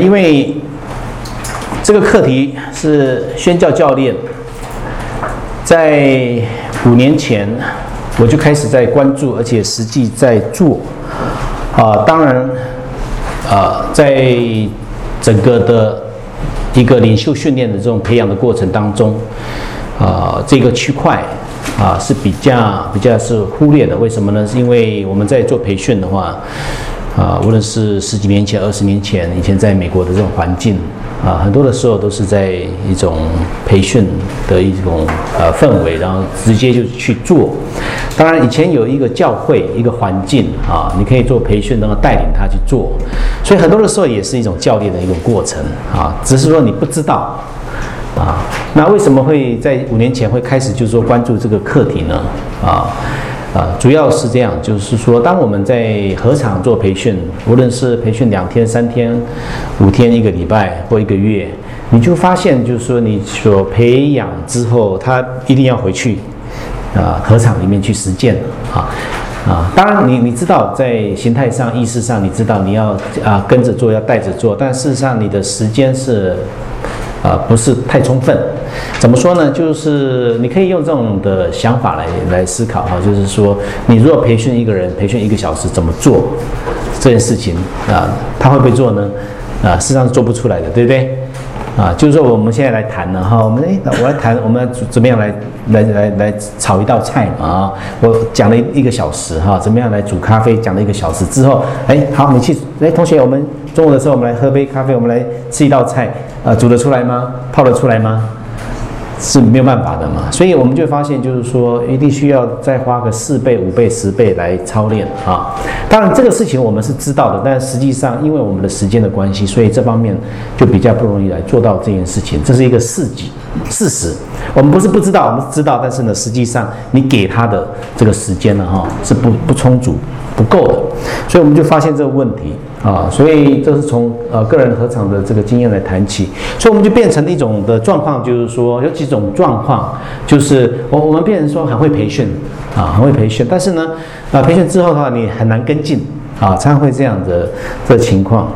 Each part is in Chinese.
因为这个课题是宣教教练，在五年前我就开始在关注，而且实际在做。啊，当然，啊，在整个的一个领袖训练的这种培养的过程当中，啊，这个区块啊是比较比较是忽略的。为什么呢？是因为我们在做培训的话。啊，无论是十几年前、二十年前，以前在美国的这种环境，啊，很多的时候都是在一种培训的一种呃氛围，然后直接就去做。当然，以前有一个教会、一个环境啊，你可以做培训，然后带领他去做。所以很多的时候也是一种教练的一种过程啊，只是说你不知道啊。那为什么会在五年前会开始就是说关注这个课题呢？啊？啊，主要是这样，就是说，当我们在合场做培训，无论是培训两天、三天、五天、一个礼拜或一个月，你就发现，就是说，你所培养之后，他一定要回去啊，合场里面去实践啊啊。当然，你你知道，在形态上、意识上，你知道你要啊跟着做，要带着做，但事实上，你的时间是。啊，不是太充分，怎么说呢？就是你可以用这种的想法来来思考哈，就是说，你如果培训一个人，培训一个小时，怎么做这件事情啊？他会不会做呢？啊，事实上是做不出来的，对不对？啊，就是说我们现在来谈呢，哈，我们哎，我来谈，我们怎么样来来来来炒一道菜啊？我讲了一个小时哈，怎么样来煮咖啡？讲了一个小时之后，哎，好，你去，哎，同学，我们中午的时候我们来喝杯咖啡，我们来吃一道菜，啊，煮得出来吗？泡得出来吗？是没有办法的嘛，所以我们就发现，就是说一定需要再花个四倍、五倍、十倍来操练啊。当然，这个事情我们是知道的，但实际上因为我们的时间的关系，所以这方面就比较不容易来做到这件事情。这是一个事迹事实，我们不是不知道，我们知道，但是呢，实际上你给他的这个时间呢，哈，是不不充足、不够的，所以我们就发现这个问题。啊，所以这是从呃个人合场的这个经验来谈起，所以我们就变成一种的状况，就是说有几种状况，就是我我们变成说很会培训啊，很会培训，但是呢，啊培训之后的话，你很难跟进啊，常常会这样的这情况。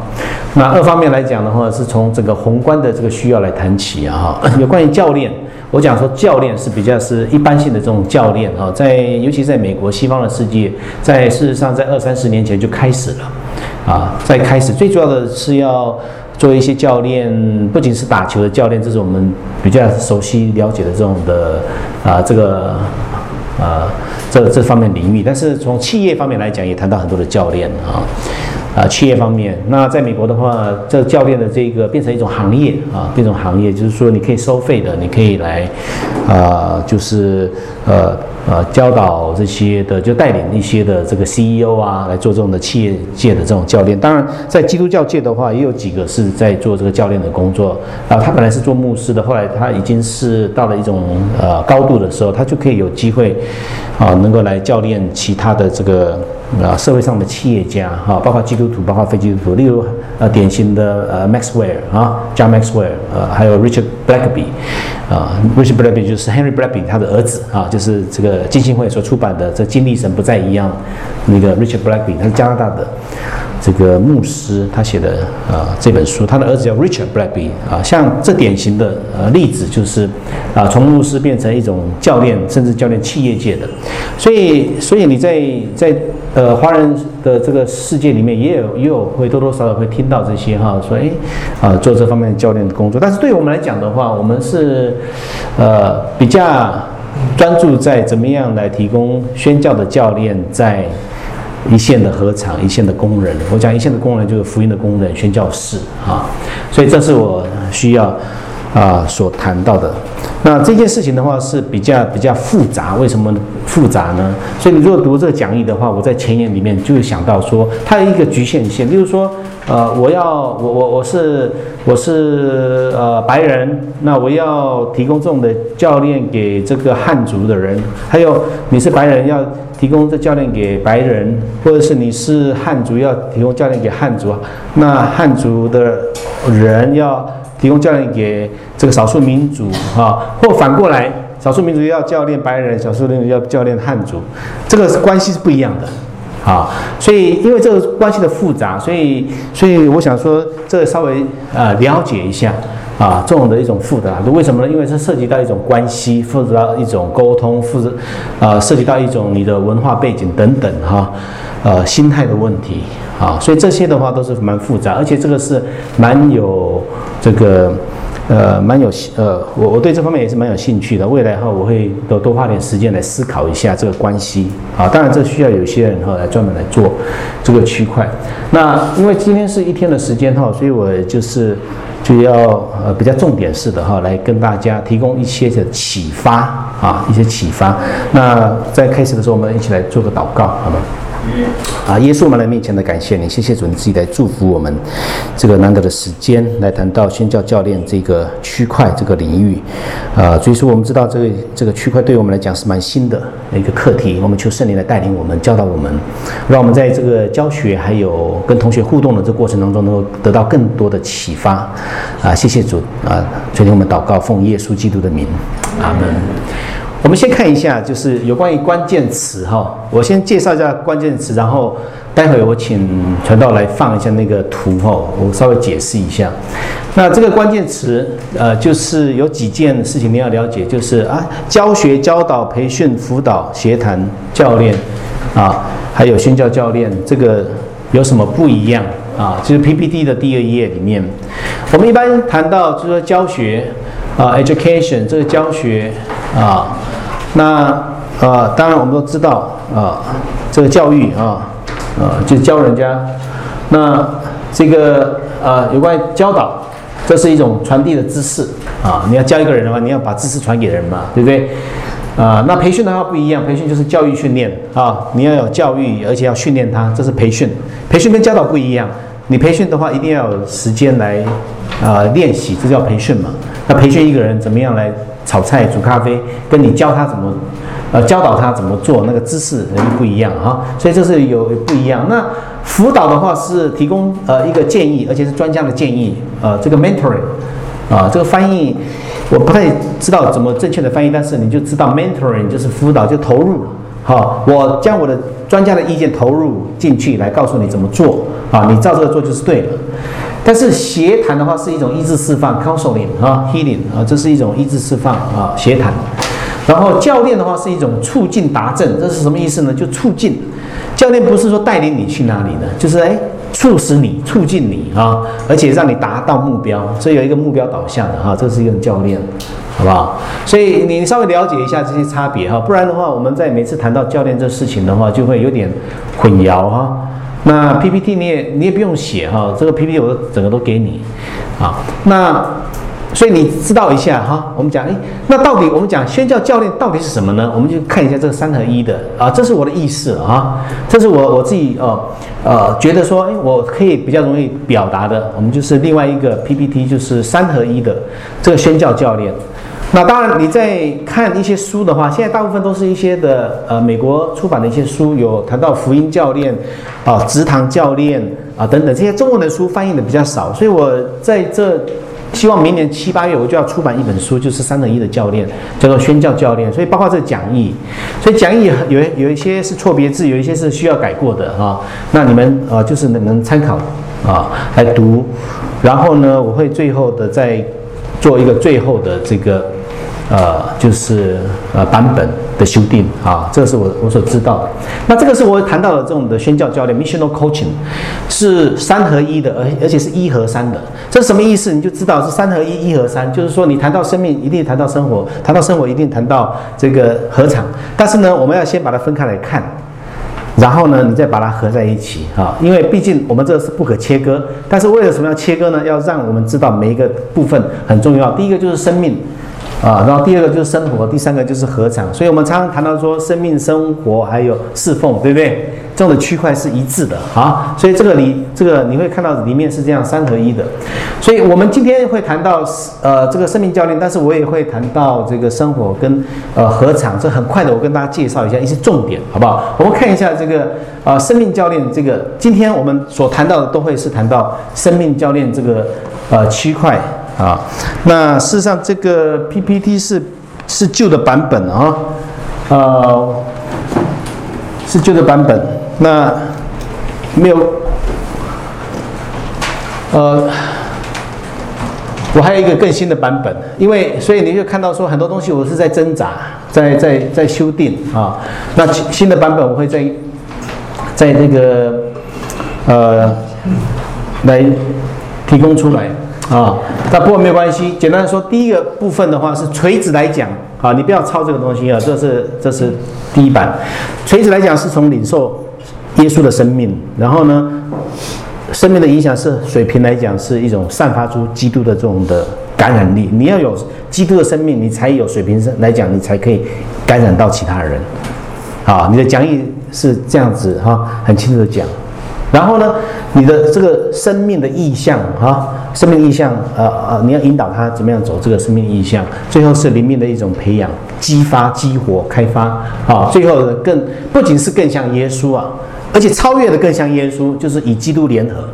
那二方面来讲的话，是从这个宏观的这个需要来谈起啊，有关于教练。我讲说教练是比较是一般性的这种教练啊，在尤其在美国西方的世界，在事实上在二三十年前就开始了，啊，在开始最主要的是要做一些教练，不仅是打球的教练，这是我们比较熟悉了解的这种的啊这个啊这这方面领域，但是从企业方面来讲，也谈到很多的教练啊。啊，企业方面，那在美国的话，这教练的这个变成一种行业啊，变成行业，就是说你可以收费的，你可以来，啊，就是呃呃教导这些的，就带领一些的这个 CEO 啊来做这种的企业界的这种教练。当然，在基督教界的话，也有几个是在做这个教练的工作啊。他本来是做牧师的，后来他已经是到了一种呃高度的时候，他就可以有机会啊，能够来教练其他的这个。啊，社会上的企业家哈，包括基督徒，包括非基督徒，例如呃，典型的呃，Maxwell 啊，John Maxwell，呃，还有 Richard Blackby，啊，Richard Blackby 就是 Henry Blackby 他的儿子啊，就是这个基金会所出版的《这经历神不再一样》那个 Richard Blackaby，他是加拿大的。这个牧师他写的啊这本书，他的儿子叫 Richard Blackby 啊，像这典型的呃例子就是啊从牧师变成一种教练，甚至教练企业界的，所以所以你在在呃华人的这个世界里面也有也有会多多少少会听到这些哈，说哎啊做这方面教练的工作，但是对于我们来讲的话，我们是呃比较专注在怎么样来提供宣教的教练在。一线的合场，一线的工人，我讲一线的工人就是福音的工人、宣教士啊，所以这是我需要啊所谈到的。那这件事情的话是比较比较复杂，为什么复杂呢？所以你如果读这个讲义的话，我在前言里面就会想到说，它有一个局限性，例如说。呃，我要我我我是我是呃白人，那我要提供这种的教练给这个汉族的人，还有你是白人要提供这教练给白人，或者是你是汉族要提供教练给汉族，那汉族的人要提供教练给这个少数民族啊，或反过来，少数民族要教练白人，少数民族要教练汉族，这个关系是不一样的。啊，所以因为这个关系的复杂，所以所以我想说，这稍微呃了解一下啊，这种的一种复杂，为什么呢？因为这涉及到一种关系，复杂到一种沟通，复杂啊，涉及到一种你的文化背景等等哈，呃，心态的问题啊，所以这些的话都是蛮复杂，而且这个是蛮有这个。呃，蛮有呃，我我对这方面也是蛮有兴趣的。未来哈，我会多多花点时间来思考一下这个关系啊。当然，这需要有些人哈来专门来做这个区块。那因为今天是一天的时间哈，所以我就是就要呃比较重点式的哈来跟大家提供一些的启发啊，一些启发。那在开始的时候，我们一起来做个祷告，好吗？啊，耶稣，我们来面前的感谢你，谢谢主，你自己来祝福我们这个难得的时间，来谈到宣教教练这个区块这个领域。啊，所以说我们知道这个这个区块对我们来讲是蛮新的一个课题，我们求圣灵来带领我们，教导我们，让我们在这个教学还有跟同学互动的这过程当中，能够得到更多的启发。啊，谢谢主啊，所以我们祷告，奉耶稣基督的名，阿门。我们先看一下，就是有关于关键词哈。我先介绍一下关键词，然后待会我请传道来放一下那个图哈，我稍微解释一下。那这个关键词，呃，就是有几件事情你要了解，就是啊，教学、教导、培训、辅导、协谈、教练啊，还有宣教教练，这个有什么不一样啊？就是 PPT 的第二页里面，我们一般谈到就是说教学啊，education 这个教学啊。那呃，当然我们都知道啊，这个教育啊，呃，就教人家。那这个呃，有关教导，这是一种传递的知识啊。你要教一个人的话，你要把知识传给人嘛，对不对？啊，那培训的话不一样，培训就是教育训练啊，你要有教育，而且要训练他，这是培训。培训跟教导不一样，你培训的话一定要有时间来啊练习，这叫培训嘛。那培训一个人怎么样来？炒菜、煮咖啡，跟你教他怎么，呃，教导他怎么做，那个知识人不一样啊，所以这是有不一样。那辅导的话是提供呃一个建议，而且是专家的建议，呃，这个 mentoring，啊，这个翻译我不太知道怎么正确的翻译，但是你就知道 mentoring 就是辅导，就投入，好，我将我的专家的意见投入进去，来告诉你怎么做，啊，你照这个做就是对了。但是协谈的话是一种意志释放，counseling 啊，healing 啊，这是一种意志释放啊，协谈。然后教练的话是一种促进达正，这是什么意思呢？就促进。教练不是说带领你去哪里的，就是哎，促使你，促进你啊，而且让你达到目标，所以有一个目标导向的哈，这是一种教练，好不好？所以你稍微了解一下这些差别哈，不然的话，我们在每次谈到教练这事情的话，就会有点混淆哈。那 PPT 你也你也不用写哈，这个 PPT 我整个都给你，啊，那所以你知道一下哈，我们讲，哎，那到底我们讲宣教教练到底是什么呢？我们就看一下这个三合一的啊，这是我的意思啊，这是我我自己呃呃觉得说，哎，我可以比较容易表达的，我们就是另外一个 PPT 就是三合一的这个宣教教练。那当然，你在看一些书的话，现在大部分都是一些的呃美国出版的一些书，有谈到福音教练，啊，职堂教练啊等等这些中文的书翻译的比较少，所以我在这希望明年七八月我就要出版一本书，就是三等一的教练，叫做宣教教练，所以包括这个讲义，所以讲义有有一些是错别字，有一些是需要改过的哈，那你们啊就是能能参考啊来读，然后呢，我会最后的再做一个最后的这个。呃，就是呃版本的修订啊，这个是我我所知道的。那这个是我谈到的这种的宣教教练，missional coaching，是三合一的，而而且是一和三的。这是什么意思？你就知道是三合一，一和三，就是说你谈到生命，一定谈到生活；谈到生活，一定谈到这个合场。但是呢，我们要先把它分开来看，然后呢，你再把它合在一起啊，因为毕竟我们这是不可切割。但是为了什么要切割呢？要让我们知道每一个部分很重要。第一个就是生命。啊，然后第二个就是生活，第三个就是合场，所以我们常常谈到说生命、生活还有侍奉，对不对？这种的区块是一致的啊，所以这个里这个你会看到里面是这样三合一的，所以我们今天会谈到呃这个生命教练，但是我也会谈到这个生活跟呃合场，这很快的我跟大家介绍一下一些重点，好不好？我们看一下这个啊生命教练这个，今天我们所谈到的都会是谈到生命教练这个呃区块。啊，那事实上这个 PPT 是是旧的版本啊，呃，是旧的版本。那没有，呃，我还有一个更新的版本，因为所以你就看到说很多东西我是在挣扎，在在在修订啊。那新的版本我会在在这个呃来提供出来啊。那不过没有关系，简单的说，第一个部分的话是垂直来讲啊，你不要抄这个东西啊，这是这是第一版。垂直来讲是从领受耶稣的生命，然后呢，生命的影响是水平来讲是一种散发出基督的这种的感染力。你要有基督的生命，你才有水平来讲，你才可以感染到其他人。啊，你的讲义是这样子哈，很清楚的讲。然后呢，你的这个生命的意向啊，生命意向，呃呃，你要引导他怎么样走这个生命意向，最后是灵命的一种培养、激发、激活、开发啊，最后更不仅是更像耶稣啊，而且超越的更像耶稣，就是与基督联合，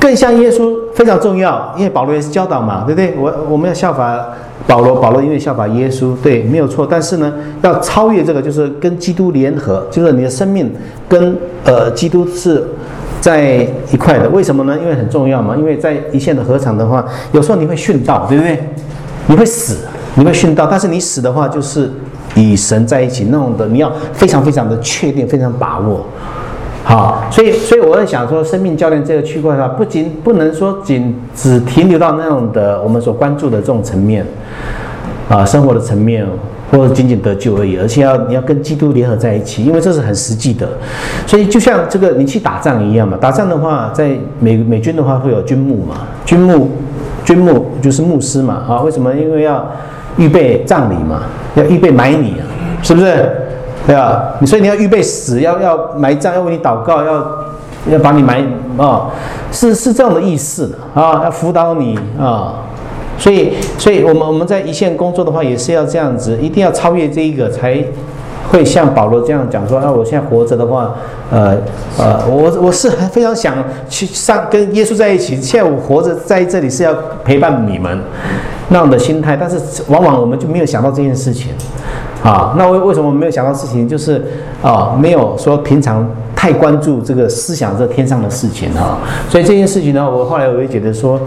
更像耶稣非常重要，因为保罗也是教导嘛，对不对？我我们要效法保罗，保罗因为效法耶稣，对，没有错。但是呢，要超越这个，就是跟基督联合，就是你的生命跟呃基督是。在一块的，为什么呢？因为很重要嘛。因为在一线的合场的话，有时候你会殉道，对不对？你会死，你会殉道。但是你死的话，就是与神在一起那种的，你要非常非常的确定，非常把握。好，所以所以我在想说，生命教练这个区块的话，不仅不能说仅只停留到那种的我们所关注的这种层面，啊，生活的层面。或者仅仅得救而已，而且要你要跟基督联合在一起，因为这是很实际的。所以就像这个你去打仗一样嘛，打仗的话，在美美军的话会有军牧嘛，军牧军牧就是牧师嘛，啊，为什么？因为要预备葬礼嘛，要预备埋你啊，是不是？对啊，你所以你要预备死，要要埋葬，要为你祷告，要要把你埋啊，是是这样的意思啊，要辅导你啊。所以，所以我们我们在一线工作的话，也是要这样子，一定要超越这一个，才会像保罗这样讲说：啊，我现在活着的话，呃呃，我我是非常想去上跟耶稣在一起。现在我活着在这里是要陪伴你们那样的心态，但是往往我们就没有想到这件事情啊。那为为什么没有想到事情？就是啊，没有说平常太关注这个思想这天上的事情哈。所以这件事情呢，我后来我也觉得说。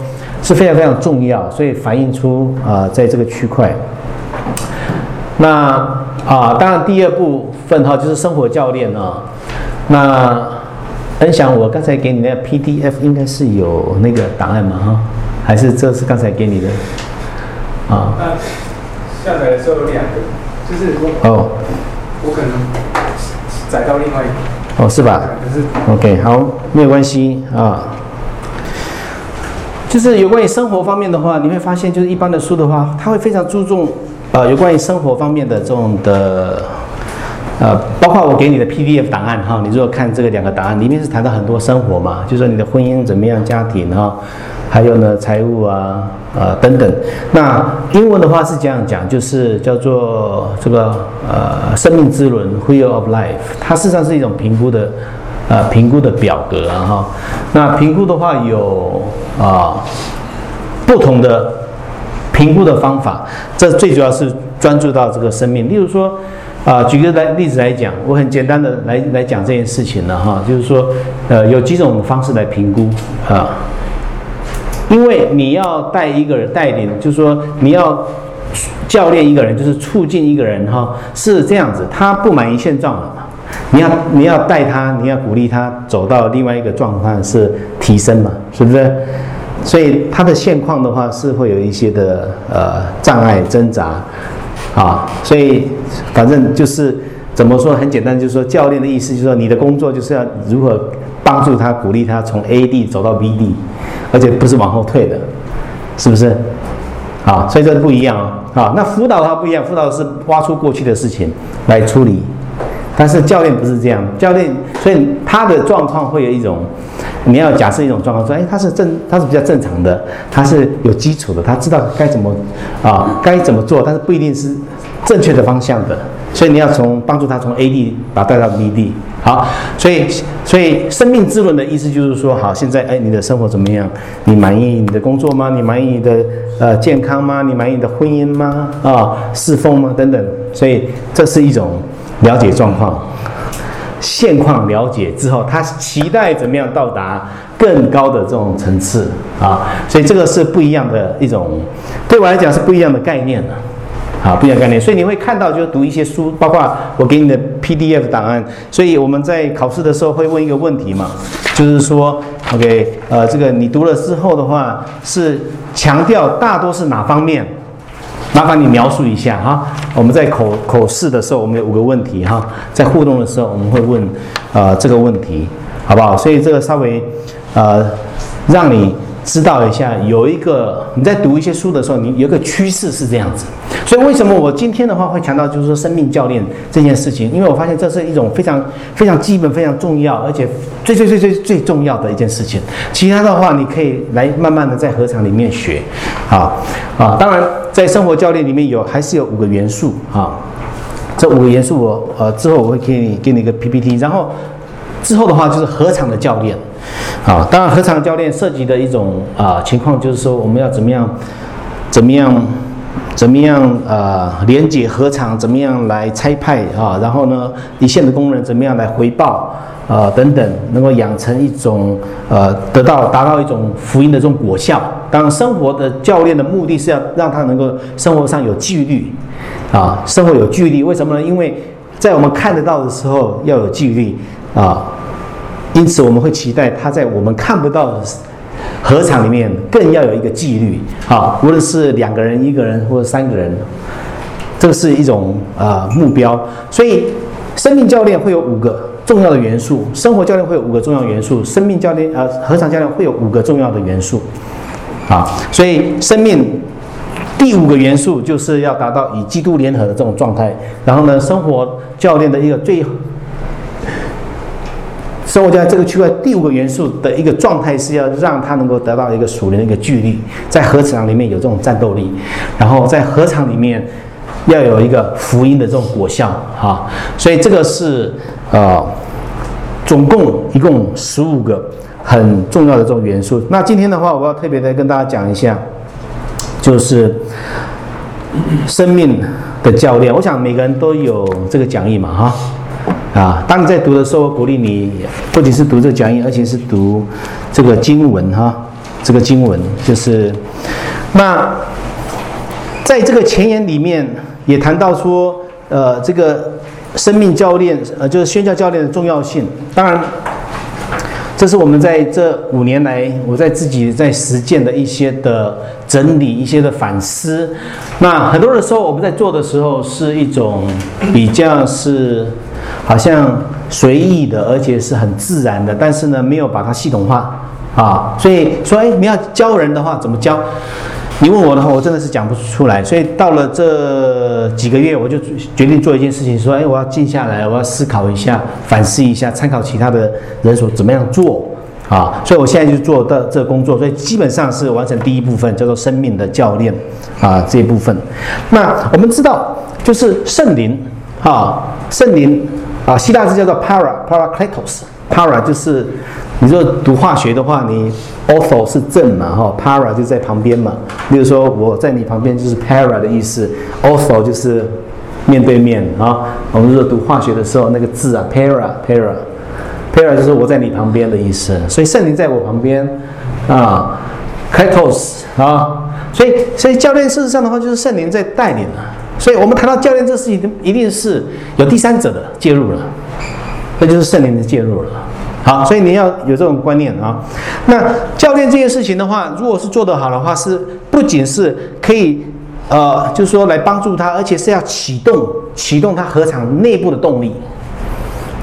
是非常非常重要，所以反映出啊，在这个区块。那啊，当然第二部分哈，就是生活教练啊。那分享我刚才给你的 PDF 应该是有那个档案吗？哈，还是这是刚才给你的？啊。那下载的时候有两个，就是哦，我可能载到另外一个。哦，是吧？OK，好，没有关系啊。就是有关于生活方面的话，你会发现，就是一般的书的话，它会非常注重，呃，有关于生活方面的这种的，呃，包括我给你的 PDF 档案哈，你如果看这个两个档案，里面是谈到很多生活嘛，就说你的婚姻怎么样，家庭哈，还有呢财务啊，呃等等。那英文的话是这样讲，就是叫做这个呃生命之轮 Wheel of Life，它事实上是一种评估的。呃，评估的表格啊哈，那评估的话有啊不同的评估的方法，这最主要是专注到这个生命。例如说，啊，举个来例子来讲，我很简单的来来讲这件事情了哈，就是说，呃，有几种方式来评估啊，因为你要带一个人带领，就是说你要教练一个人，就是促进一个人哈，是这样子，他不满意现状了。你要你要带他，你要鼓励他走到另外一个状况是提升嘛，是不是？所以他的现况的话是会有一些的呃障碍挣扎啊，所以反正就是怎么说很简单，就是说教练的意思就是说你的工作就是要如何帮助他鼓励他从 A 地走到 B 地，而且不是往后退的，是不是？啊，所以这不一样啊。啊，那辅导的话不一样，辅导是挖出过去的事情来处理。但是教练不是这样，教练所以他的状况会有一种，你要假设一种状况说，哎，他是正，他是比较正常的，他是有基础的，他知道该怎么啊，该怎么做，但是不一定是正确的方向的，所以你要从帮助他从 A 地把他带到 B 地，好，所以所以生命之轮的意思就是说，好，现在哎，你的生活怎么样？你满意你的工作吗？你满意你的呃健康吗？你满意你的婚姻吗？啊，侍奉吗？等等，所以这是一种。了解状况，现况了解之后，他期待怎么样到达更高的这种层次啊？所以这个是不一样的一种，对我来讲是不一样的概念了。好，不一样概念，所以你会看到，就是读一些书，包括我给你的 PDF 档案。所以我们在考试的时候会问一个问题嘛，就是说，OK，呃，这个你读了之后的话，是强调大多是哪方面？麻烦你描述一下哈。我们在口口试的时候，我们有五个问题哈，在互动的时候我们会问呃这个问题，好不好？所以这个稍微呃让你。知道一下，有一个你在读一些书的时候，你有个趋势是这样子。所以为什么我今天的话会强调就是说生命教练这件事情？因为我发现这是一种非常非常基本、非常重要，而且最最最最最重要的一件事情。其他的话你可以来慢慢的在合场里面学，啊啊，当然在生活教练里面有还是有五个元素啊。这五个元素我呃之后我会给你给你一个 PPT，然后之后的话就是合场的教练。啊，当然，合场教练涉及的一种啊情况，就是说我们要怎么样，怎么样，怎么样呃连接合场，怎么样来拆派啊，然后呢，一线的工人怎么样来回报啊等等，能够养成一种呃得到达到一种福音的这种果效。当然，生活的教练的目的是要让他能够生活上有纪律啊，生活有纪律。为什么呢？因为在我们看得到的时候要有纪律啊。因此，我们会期待他在我们看不到的合场里面，更要有一个纪律啊！无论是两个人、一个人或者三个人，这是一种啊目标。所以，生命教练会有五个重要的元素，生活教练会有五个重要元素，生命教练呃合场教练会有五个重要的元素啊。所以，生命第五个元素就是要达到与基督联合的这种状态。然后呢，生活教练的一个最生活在这个区块第五个元素的一个状态是要让它能够得到一个属灵的一个距离，在合场里面有这种战斗力，然后在合场里面要有一个福音的这种果效哈，所以这个是呃总共一共十五个很重要的这种元素。那今天的话，我要特别的跟大家讲一下，就是生命的教练。我想每个人都有这个讲义嘛哈。啊当你在读的时候，鼓励你不仅是读这个讲义，而且是读这个经文哈。这个经文就是，那在这个前言里面也谈到说，呃，这个生命教练，呃，就是宣教教练的重要性。当然，这是我们在这五年来我在自己在实践的一些的整理、一些的反思。那很多的时候，我们在做的时候是一种比较是。好像随意的，而且是很自然的，但是呢，没有把它系统化啊。所以说，哎，你要教人的话，怎么教？你问我的话，我真的是讲不出来。所以到了这几个月，我就决定做一件事情，说，哎，我要静下来，我要思考一下，反思一下，参考其他的人所怎么样做啊。所以我现在就做的这个工作，所以基本上是完成第一部分，叫做生命的教练啊这一部分。那我们知道，就是圣灵啊，圣灵。啊，希腊字叫做 para parakletos para 就是你说读化学的话，你 ortho 是正嘛，哈，para 就在旁边嘛。比如说我在你旁边就是 para 的意思，ortho 就是面对面啊。我们说读化学的时候，那个字啊，para para para 就是我在你旁边的意思。所以圣灵在我旁边啊，kletos 啊，所以所以教练事实上的话就是圣灵在带领啊。所以我们谈到教练这事情，一定是有第三者的介入了，那就是圣灵的介入了。好，所以你要有这种观念啊。那教练这件事情的话，如果是做得好的话，是不仅是可以，呃，就是说来帮助他，而且是要启动启动他合场内部的动力。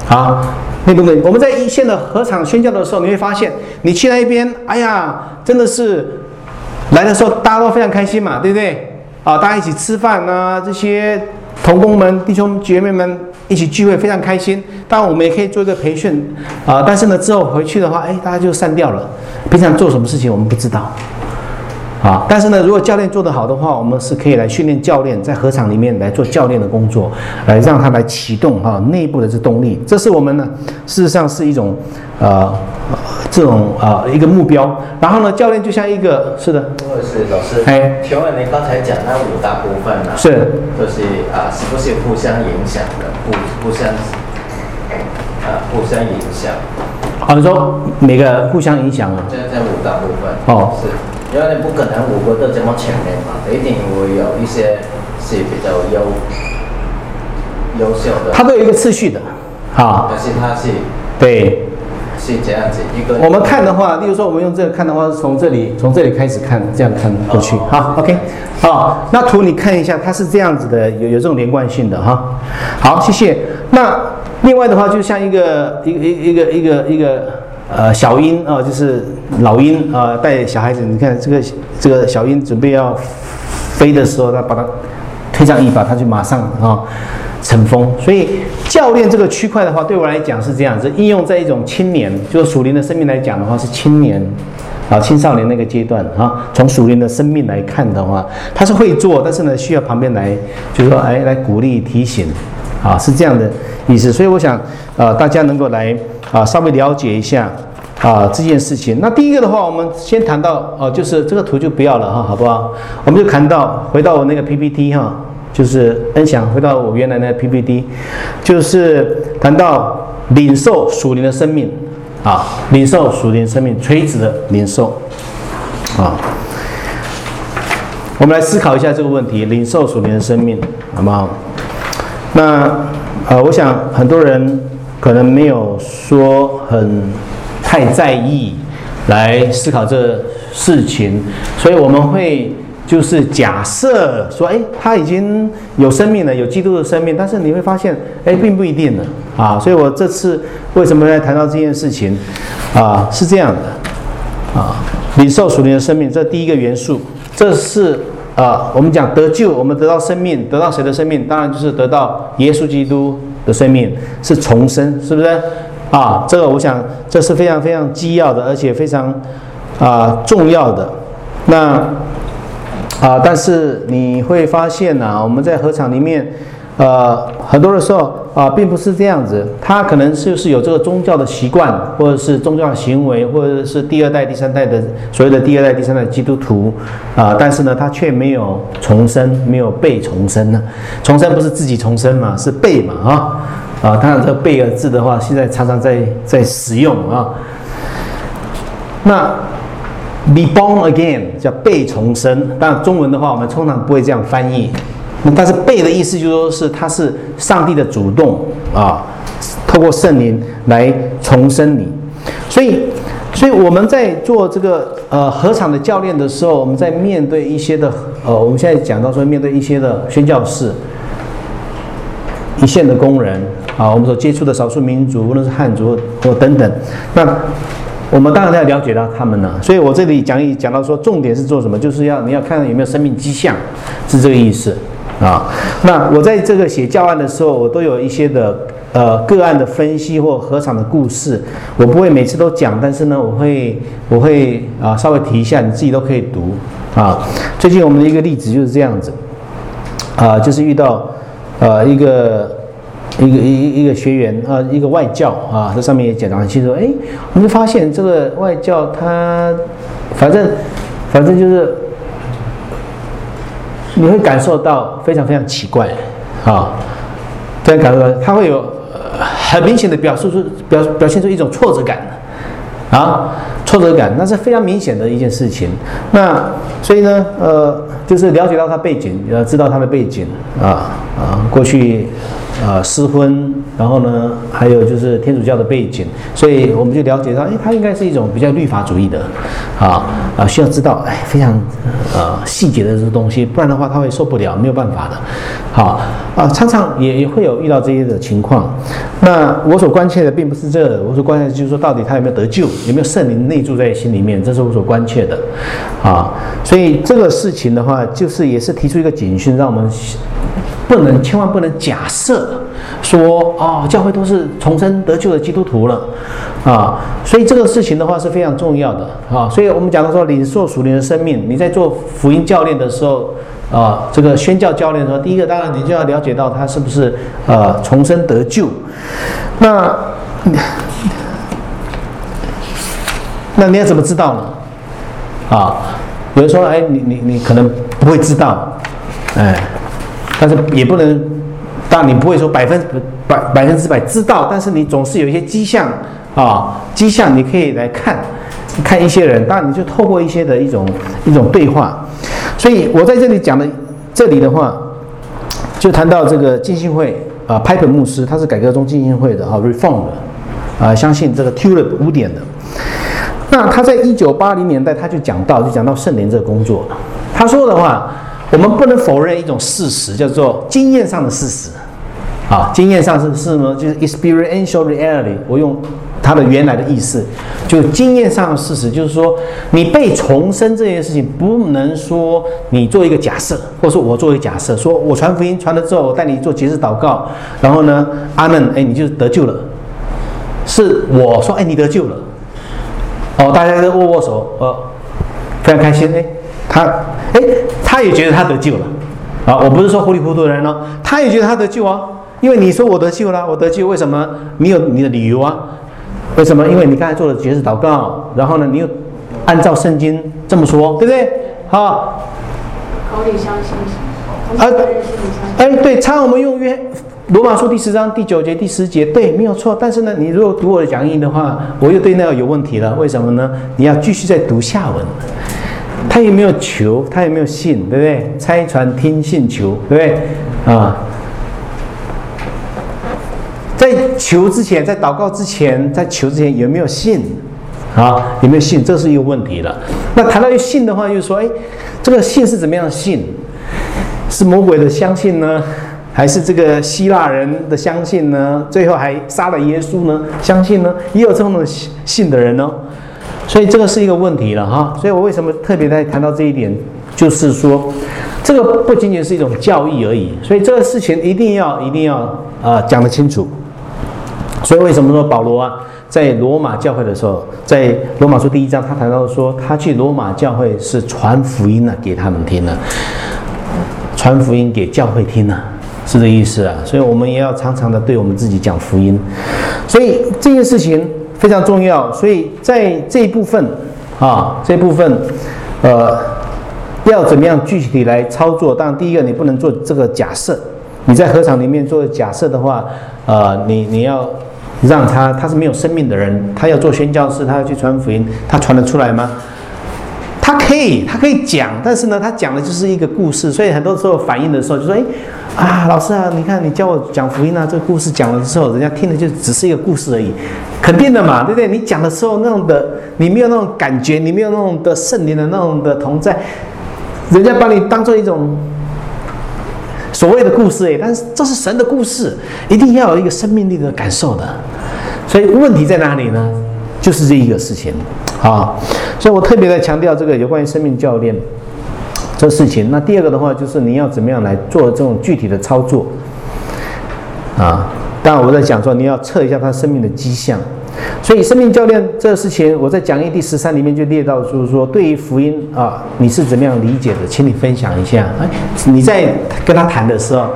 好，内部的我们在一线的合场宣教的时候，你会发现，你去那一边，哎呀，真的是来的时候大家都非常开心嘛，对不对？啊，大家一起吃饭呐，这些同工们、弟兄姐妹们一起聚会，非常开心。当然，我们也可以做一个培训啊，但是呢，之后回去的话，哎，大家就散掉了。平常做什么事情，我们不知道。啊，但是呢，如果教练做得好的话，我们是可以来训练教练在合场里面来做教练的工作，来让他来启动哈内部的这动力。这是我们呢，事实上是一种呃这种啊一个目标。然后呢，教练就像一个是的，是老师，哎，请问您刚才讲那五大部分呢？是，就是啊，是不是互相影响的？互互相。啊互相影响。好，你说每个互相影响啊？这这五大部分哦，是，因为你不可能五个都这么全面嘛，一定会有一些是比较优优秀的。它都有一个次序的，啊。但是它是对。是这样子一个。我们看的话，例如说我们用这个看的话，是从这里从这里开始看，这样看过去。好，OK，好，那图你看一下，它是这样子的，有有这种连贯性的哈。好，谢谢。那另外的话，就像一个一个一个一个一个呃小鹰啊，就是老鹰啊，带小孩子，你看这个这个小鹰准备要飞的时候，它把它配上一把，它就马上啊。成风，所以教练这个区块的话，对我来讲是这样子，应用在一种青年，就是属灵的生命来讲的话，是青年啊，青少年那个阶段啊。从属灵的生命来看的话，他是会做，但是呢，需要旁边来，就是说，哎，来鼓励提醒啊，是这样的意思。所以我想，呃，大家能够来啊，稍微了解一下啊这件事情。那第一个的话，我们先谈到哦，就是这个图就不要了哈，好不好？我们就谈到回到我那个 PPT 哈。就是分享回到我原来的 PPT，就是谈到领受属灵的生命啊，领受属灵生命垂直的领受啊。我们来思考一下这个问题：领受属灵的生命，好不好？那呃，我想很多人可能没有说很太在意来思考这事情，所以我们会。就是假设说，哎，他已经有生命了，有基督的生命，但是你会发现，哎，并不一定的啊。所以我这次为什么来谈到这件事情啊？是这样的啊，领受属灵的生命，这第一个元素，这是啊，我们讲得救，我们得到生命，得到谁的生命？当然就是得到耶稣基督的生命，是重生，是不是啊？这个我想这是非常非常基要的，而且非常啊重要的。那。啊，但是你会发现呢，我们在合场里面，呃，很多的时候啊，并不是这样子。他可能就是有这个宗教的习惯，或者是宗教行为，或者是第二代、第三代的所谓的第二代、第三代基督徒啊，但是呢，他却没有重生，没有被重生呢。重生不是自己重生嘛，是被嘛啊啊！当然，这个“被”二字的话，现在常常在在使用啊。那。Be born again 叫被重生，当然中文的话，我们通常不会这样翻译。但是被的意思就是说是它是上帝的主动啊，透过圣灵来重生你。所以，所以我们在做这个呃合场的教练的时候，我们在面对一些的呃，我们现在讲到说面对一些的宣教士、一线的工人啊，我们所接触的少数民族，无论是汉族或等等，那。我们当然要了解到他们呢，所以我这里讲一讲到说，重点是做什么，就是要你要看有没有生命迹象，是这个意思啊。那我在这个写教案的时候，我都有一些的呃个案的分析或合场的故事，我不会每次都讲，但是呢，我会我会啊稍微提一下，你自己都可以读啊。最近我们的一个例子就是这样子啊，就是遇到呃一个。一个一一个学员啊，一个外教啊，这上面也讲得很清楚。哎，我们就发现这个外教他，反正反正就是你会感受到非常非常奇怪啊，非常感受到他会有很明显的表述出表表现出一种挫折感啊，挫折感，那是非常明显的一件事情。那所以呢，呃，就是了解到他背景，要知道他的背景啊啊，过去。呃，失婚，然后呢，还有就是天主教的背景，所以我们就了解到，哎，他应该是一种比较律法主义的，啊啊，需要知道，哎，非常呃细节的这个东西，不然的话他会受不了，没有办法的，好啊，常常也也会有遇到这些的情况。那我所关切的并不是这，我所关切的就是说，到底他有没有得救，有没有圣灵内住在心里面，这是我所关切的，啊，所以这个事情的话，就是也是提出一个警讯，让我们。不能，千万不能假设说哦，教会都是重生得救的基督徒了啊！所以这个事情的话是非常重要的啊！所以我们讲到说，领受属灵的生命，你在做福音教练的时候啊，这个宣教教练的时候，第一个当然你就要了解到他是不是呃重生得救。那那你要怎么知道呢？啊，有人说，哎，你你你可能不会知道，哎。但是也不能当然你不会说百分百百分之百知道，但是你总是有一些迹象啊，迹象你可以来看，看一些人，当然你就透过一些的一种一种对话。所以我在这里讲的这里的话，就谈到这个浸信会啊，拍本牧师他是改革中浸信会的啊，reform 的啊，相信这个 tulip 污点的。那他在一九八零年代他就讲到，就讲到圣灵这个工作，他说的话。我们不能否认一种事实，叫做经验上的事实。啊，经验上是是什么？就是 experiential reality。我用它的原来的意思，就经验上的事实，就是说你被重生这件事情，不能说你做一个假设，或者说我做一个假设，说我传福音传了之后，我带你做节日祷告，然后呢，阿门，哎，你就得救了。是我说，哎，你得救了。哦，大家都握握手，呃，非常开心，哎。他哎，他也觉得他得救了啊！我不是说糊里糊涂的人哦，他也觉得他得救啊。因为你说我得救了，我得救，为什么？你有你的理由啊？为什么？因为你刚才做了绝食祷告，然后呢，你又按照圣经这么说，对不对？好，口里相信，啊，哎，对，参我们用约罗马书第十章第九节第十节，对，没有错。但是呢，你如果读我的讲义的话，我又对那个有问题了。为什么呢？你要继续再读下文。他也没有求，他也没有信，对不对？拆传听信求，对不对？啊，在求之前，在祷告之前，在求之前有没有信？啊，有没有信？这是一个问题了。那谈到信的话，就是说，哎，这个信是怎么样的信？是魔鬼的相信呢，还是这个希腊人的相信呢？最后还杀了耶稣呢？相信呢？也有这种信的人呢？所以这个是一个问题了哈，所以我为什么特别在谈到这一点，就是说，这个不仅仅是一种教义而已，所以这个事情一定要一定要啊讲得清楚。所以为什么说保罗啊在罗马教会的时候，在罗马书第一章他谈到说，他去罗马教会是传福音呢给他们听的，传福音给教会听呢，是这意思啊。所以我们也要常常的对我们自己讲福音，所以这件事情。非常重要，所以在这一部分啊，这部分，呃，要怎么样具体来操作？当然，第一个你不能做这个假设。你在合场里面做假设的话，呃，你你要让他他是没有生命的人，他要做宣教师，他要去传福音，他传得出来吗？他可以，他可以讲，但是呢，他讲的就是一个故事，所以很多时候反应的时候就说：“哎，啊，老师啊，你看你教我讲福音啊，这个故事讲了之后，人家听的就只是一个故事而已，肯定的嘛，对不对？你讲的时候那种的，你没有那种感觉，你没有那种的圣灵的那种的同在，人家把你当做一种所谓的故事哎，但是这是神的故事，一定要有一个生命力的感受的，所以问题在哪里呢？就是这一个事情。”啊，所以我特别的强调这个有关于生命教练这事情。那第二个的话，就是你要怎么样来做这种具体的操作啊？当然我在讲说你要测一下他生命的迹象。所以生命教练这个事情，我在讲义第十三里面就列到，就是说对于福音啊，你是怎么样理解的？请你分享一下。哎，你在跟他谈的时候，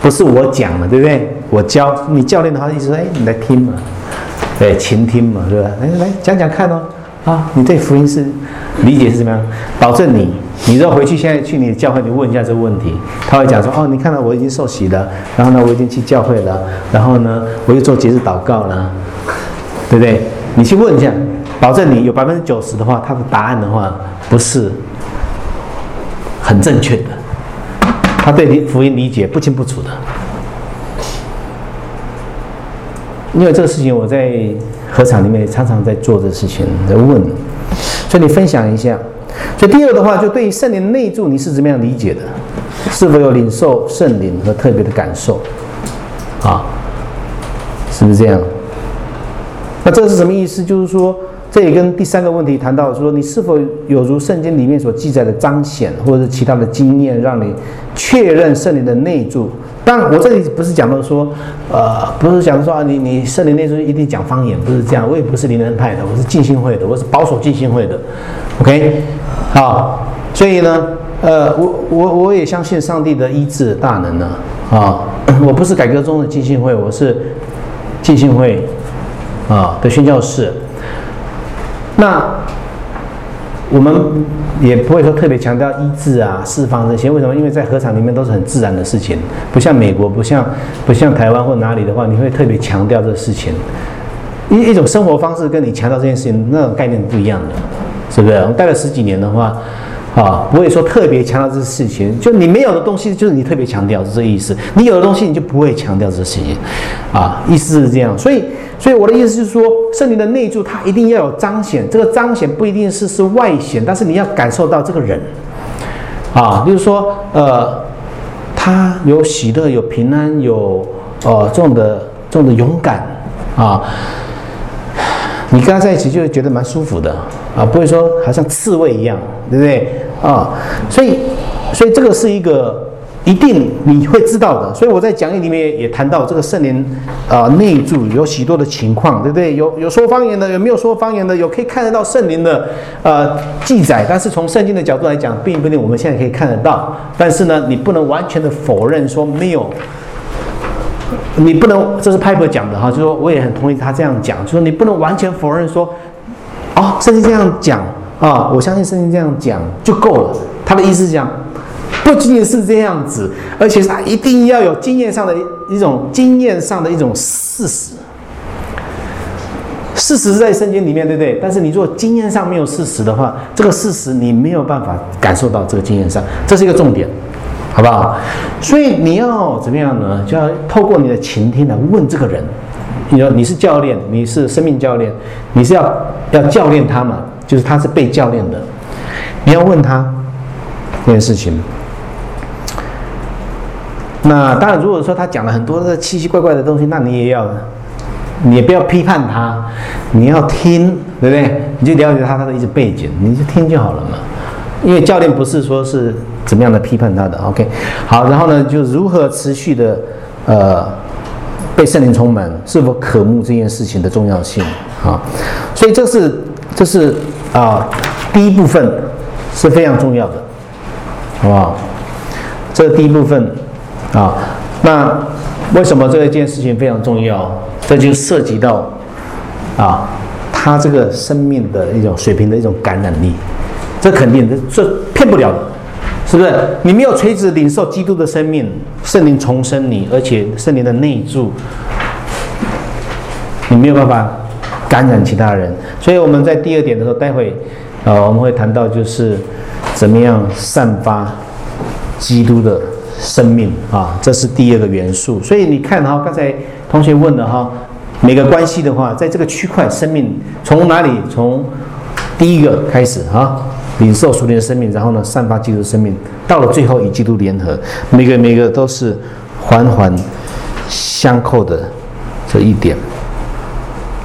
不是我讲的，对不对？我教你教练的话，意思说，哎，你来听嘛。对，倾听嘛，对吧？来来讲讲看哦，啊，你对福音是理解是怎么样？保证你，你如果回去现在去你的教会，你问一下这个问题，他会讲说，哦，你看到我已经受洗了，然后呢，我已经去教会了，然后呢，我又做节日祷告了，对不对？你去问一下，保证你有百分之九十的话，他的答案的话不是很正确的，他对福音理解不清不楚的。因为这个事情，我在合场里面常常在做这个事情，在问你，所以你分享一下。所以第二的话，就对于圣灵内住，你是怎么样理解的？是否有领受圣灵和特别的感受？啊，是不是这样？那这是什么意思？就是说，这也跟第三个问题谈到说，你是否有如圣经里面所记载的彰显，或者是其他的经验，让你确认圣灵的内住？但我这里不是讲到说，呃，不是讲说啊，你你圣灵那时候一定讲方言，不是这样。我也不是灵恩派的，我是浸信会的，我是保守浸信会的。OK，好，所以呢，呃，我我我也相信上帝的医治大能呢。啊，我不是改革中的浸信会，我是浸信会啊的宣教士。那我们也不会说特别强调医治啊、释放这些。为什么？因为在合场里面都是很自然的事情，不像美国，不像不像台湾或哪里的话，你会特别强调这事情。一一种生活方式跟你强调这件事情那种概念不一样的，是不是？我们待了十几年的话。啊，不会说特别强调这个事情，就你没有的东西，就是你特别强调是这意思。你有的东西，你就不会强调这个事情，啊，意思是这样。所以，所以我的意思就是说，圣灵的内住，它一定要有彰显。这个彰显不一定是是外显，但是你要感受到这个人，啊，就是说，呃，他有喜乐，有平安，有呃这种的这种的勇敢，啊。你跟他在一起就会觉得蛮舒服的啊，不会说好像刺猬一样，对不对啊？所以，所以这个是一个一定你会知道的。所以我在讲义里面也谈到这个圣灵啊内住有许多的情况，对不对？有有说方言的，有没有说方言的？有可以看得到圣灵的呃记载，但是从圣经的角度来讲，并不一定我们现在可以看得到。但是呢，你不能完全的否认说没有。你不能，这是 Piper 讲的哈，就说我也很同意他这样讲，就说你不能完全否认说，哦，圣经这样讲啊，我相信圣经这样讲就够了。他的意思是讲，不仅仅是这样子，而且他一定要有经验上的一种经验上的一种事实。事实是在圣经里面，对不对？但是你如果经验上没有事实的话，这个事实你没有办法感受到这个经验上，这是一个重点。好不好？所以你要怎么样呢？就要透过你的倾听来问这个人。你说你是教练，你是生命教练，你是要要教练他嘛？就是他是被教练的，你要问他这件事情。那当然，如果说他讲了很多的奇奇怪怪的东西，那你也要，你也不要批判他，你要听，对不对？你就了解他他的一些背景，你就听就好了嘛。因为教练不是说是怎么样的批判他的，OK，好，然后呢，就如何持续的呃被圣灵充满，是否渴慕这件事情的重要性啊？所以这是这是啊第一部分是非常重要的，好不好？这第一部分啊，那为什么这一件事情非常重要？这就涉及到啊他这个生命的一种水平的一种感染力。这肯定，这这骗不了的，是不是？你没有垂直领受基督的生命，圣灵重生你，而且圣灵的内住，你没有办法感染其他人。所以我们在第二点的时候，待会呃我们会谈到，就是怎么样散发基督的生命啊，这是第二个元素。所以你看哈，刚才同学问的哈，每个关系的话，在这个区块，生命从哪里？从第一个开始啊。领受属灵的生命，然后呢，散发基督生命，到了最后与基督联合，每个每个都是环环相扣的这一点。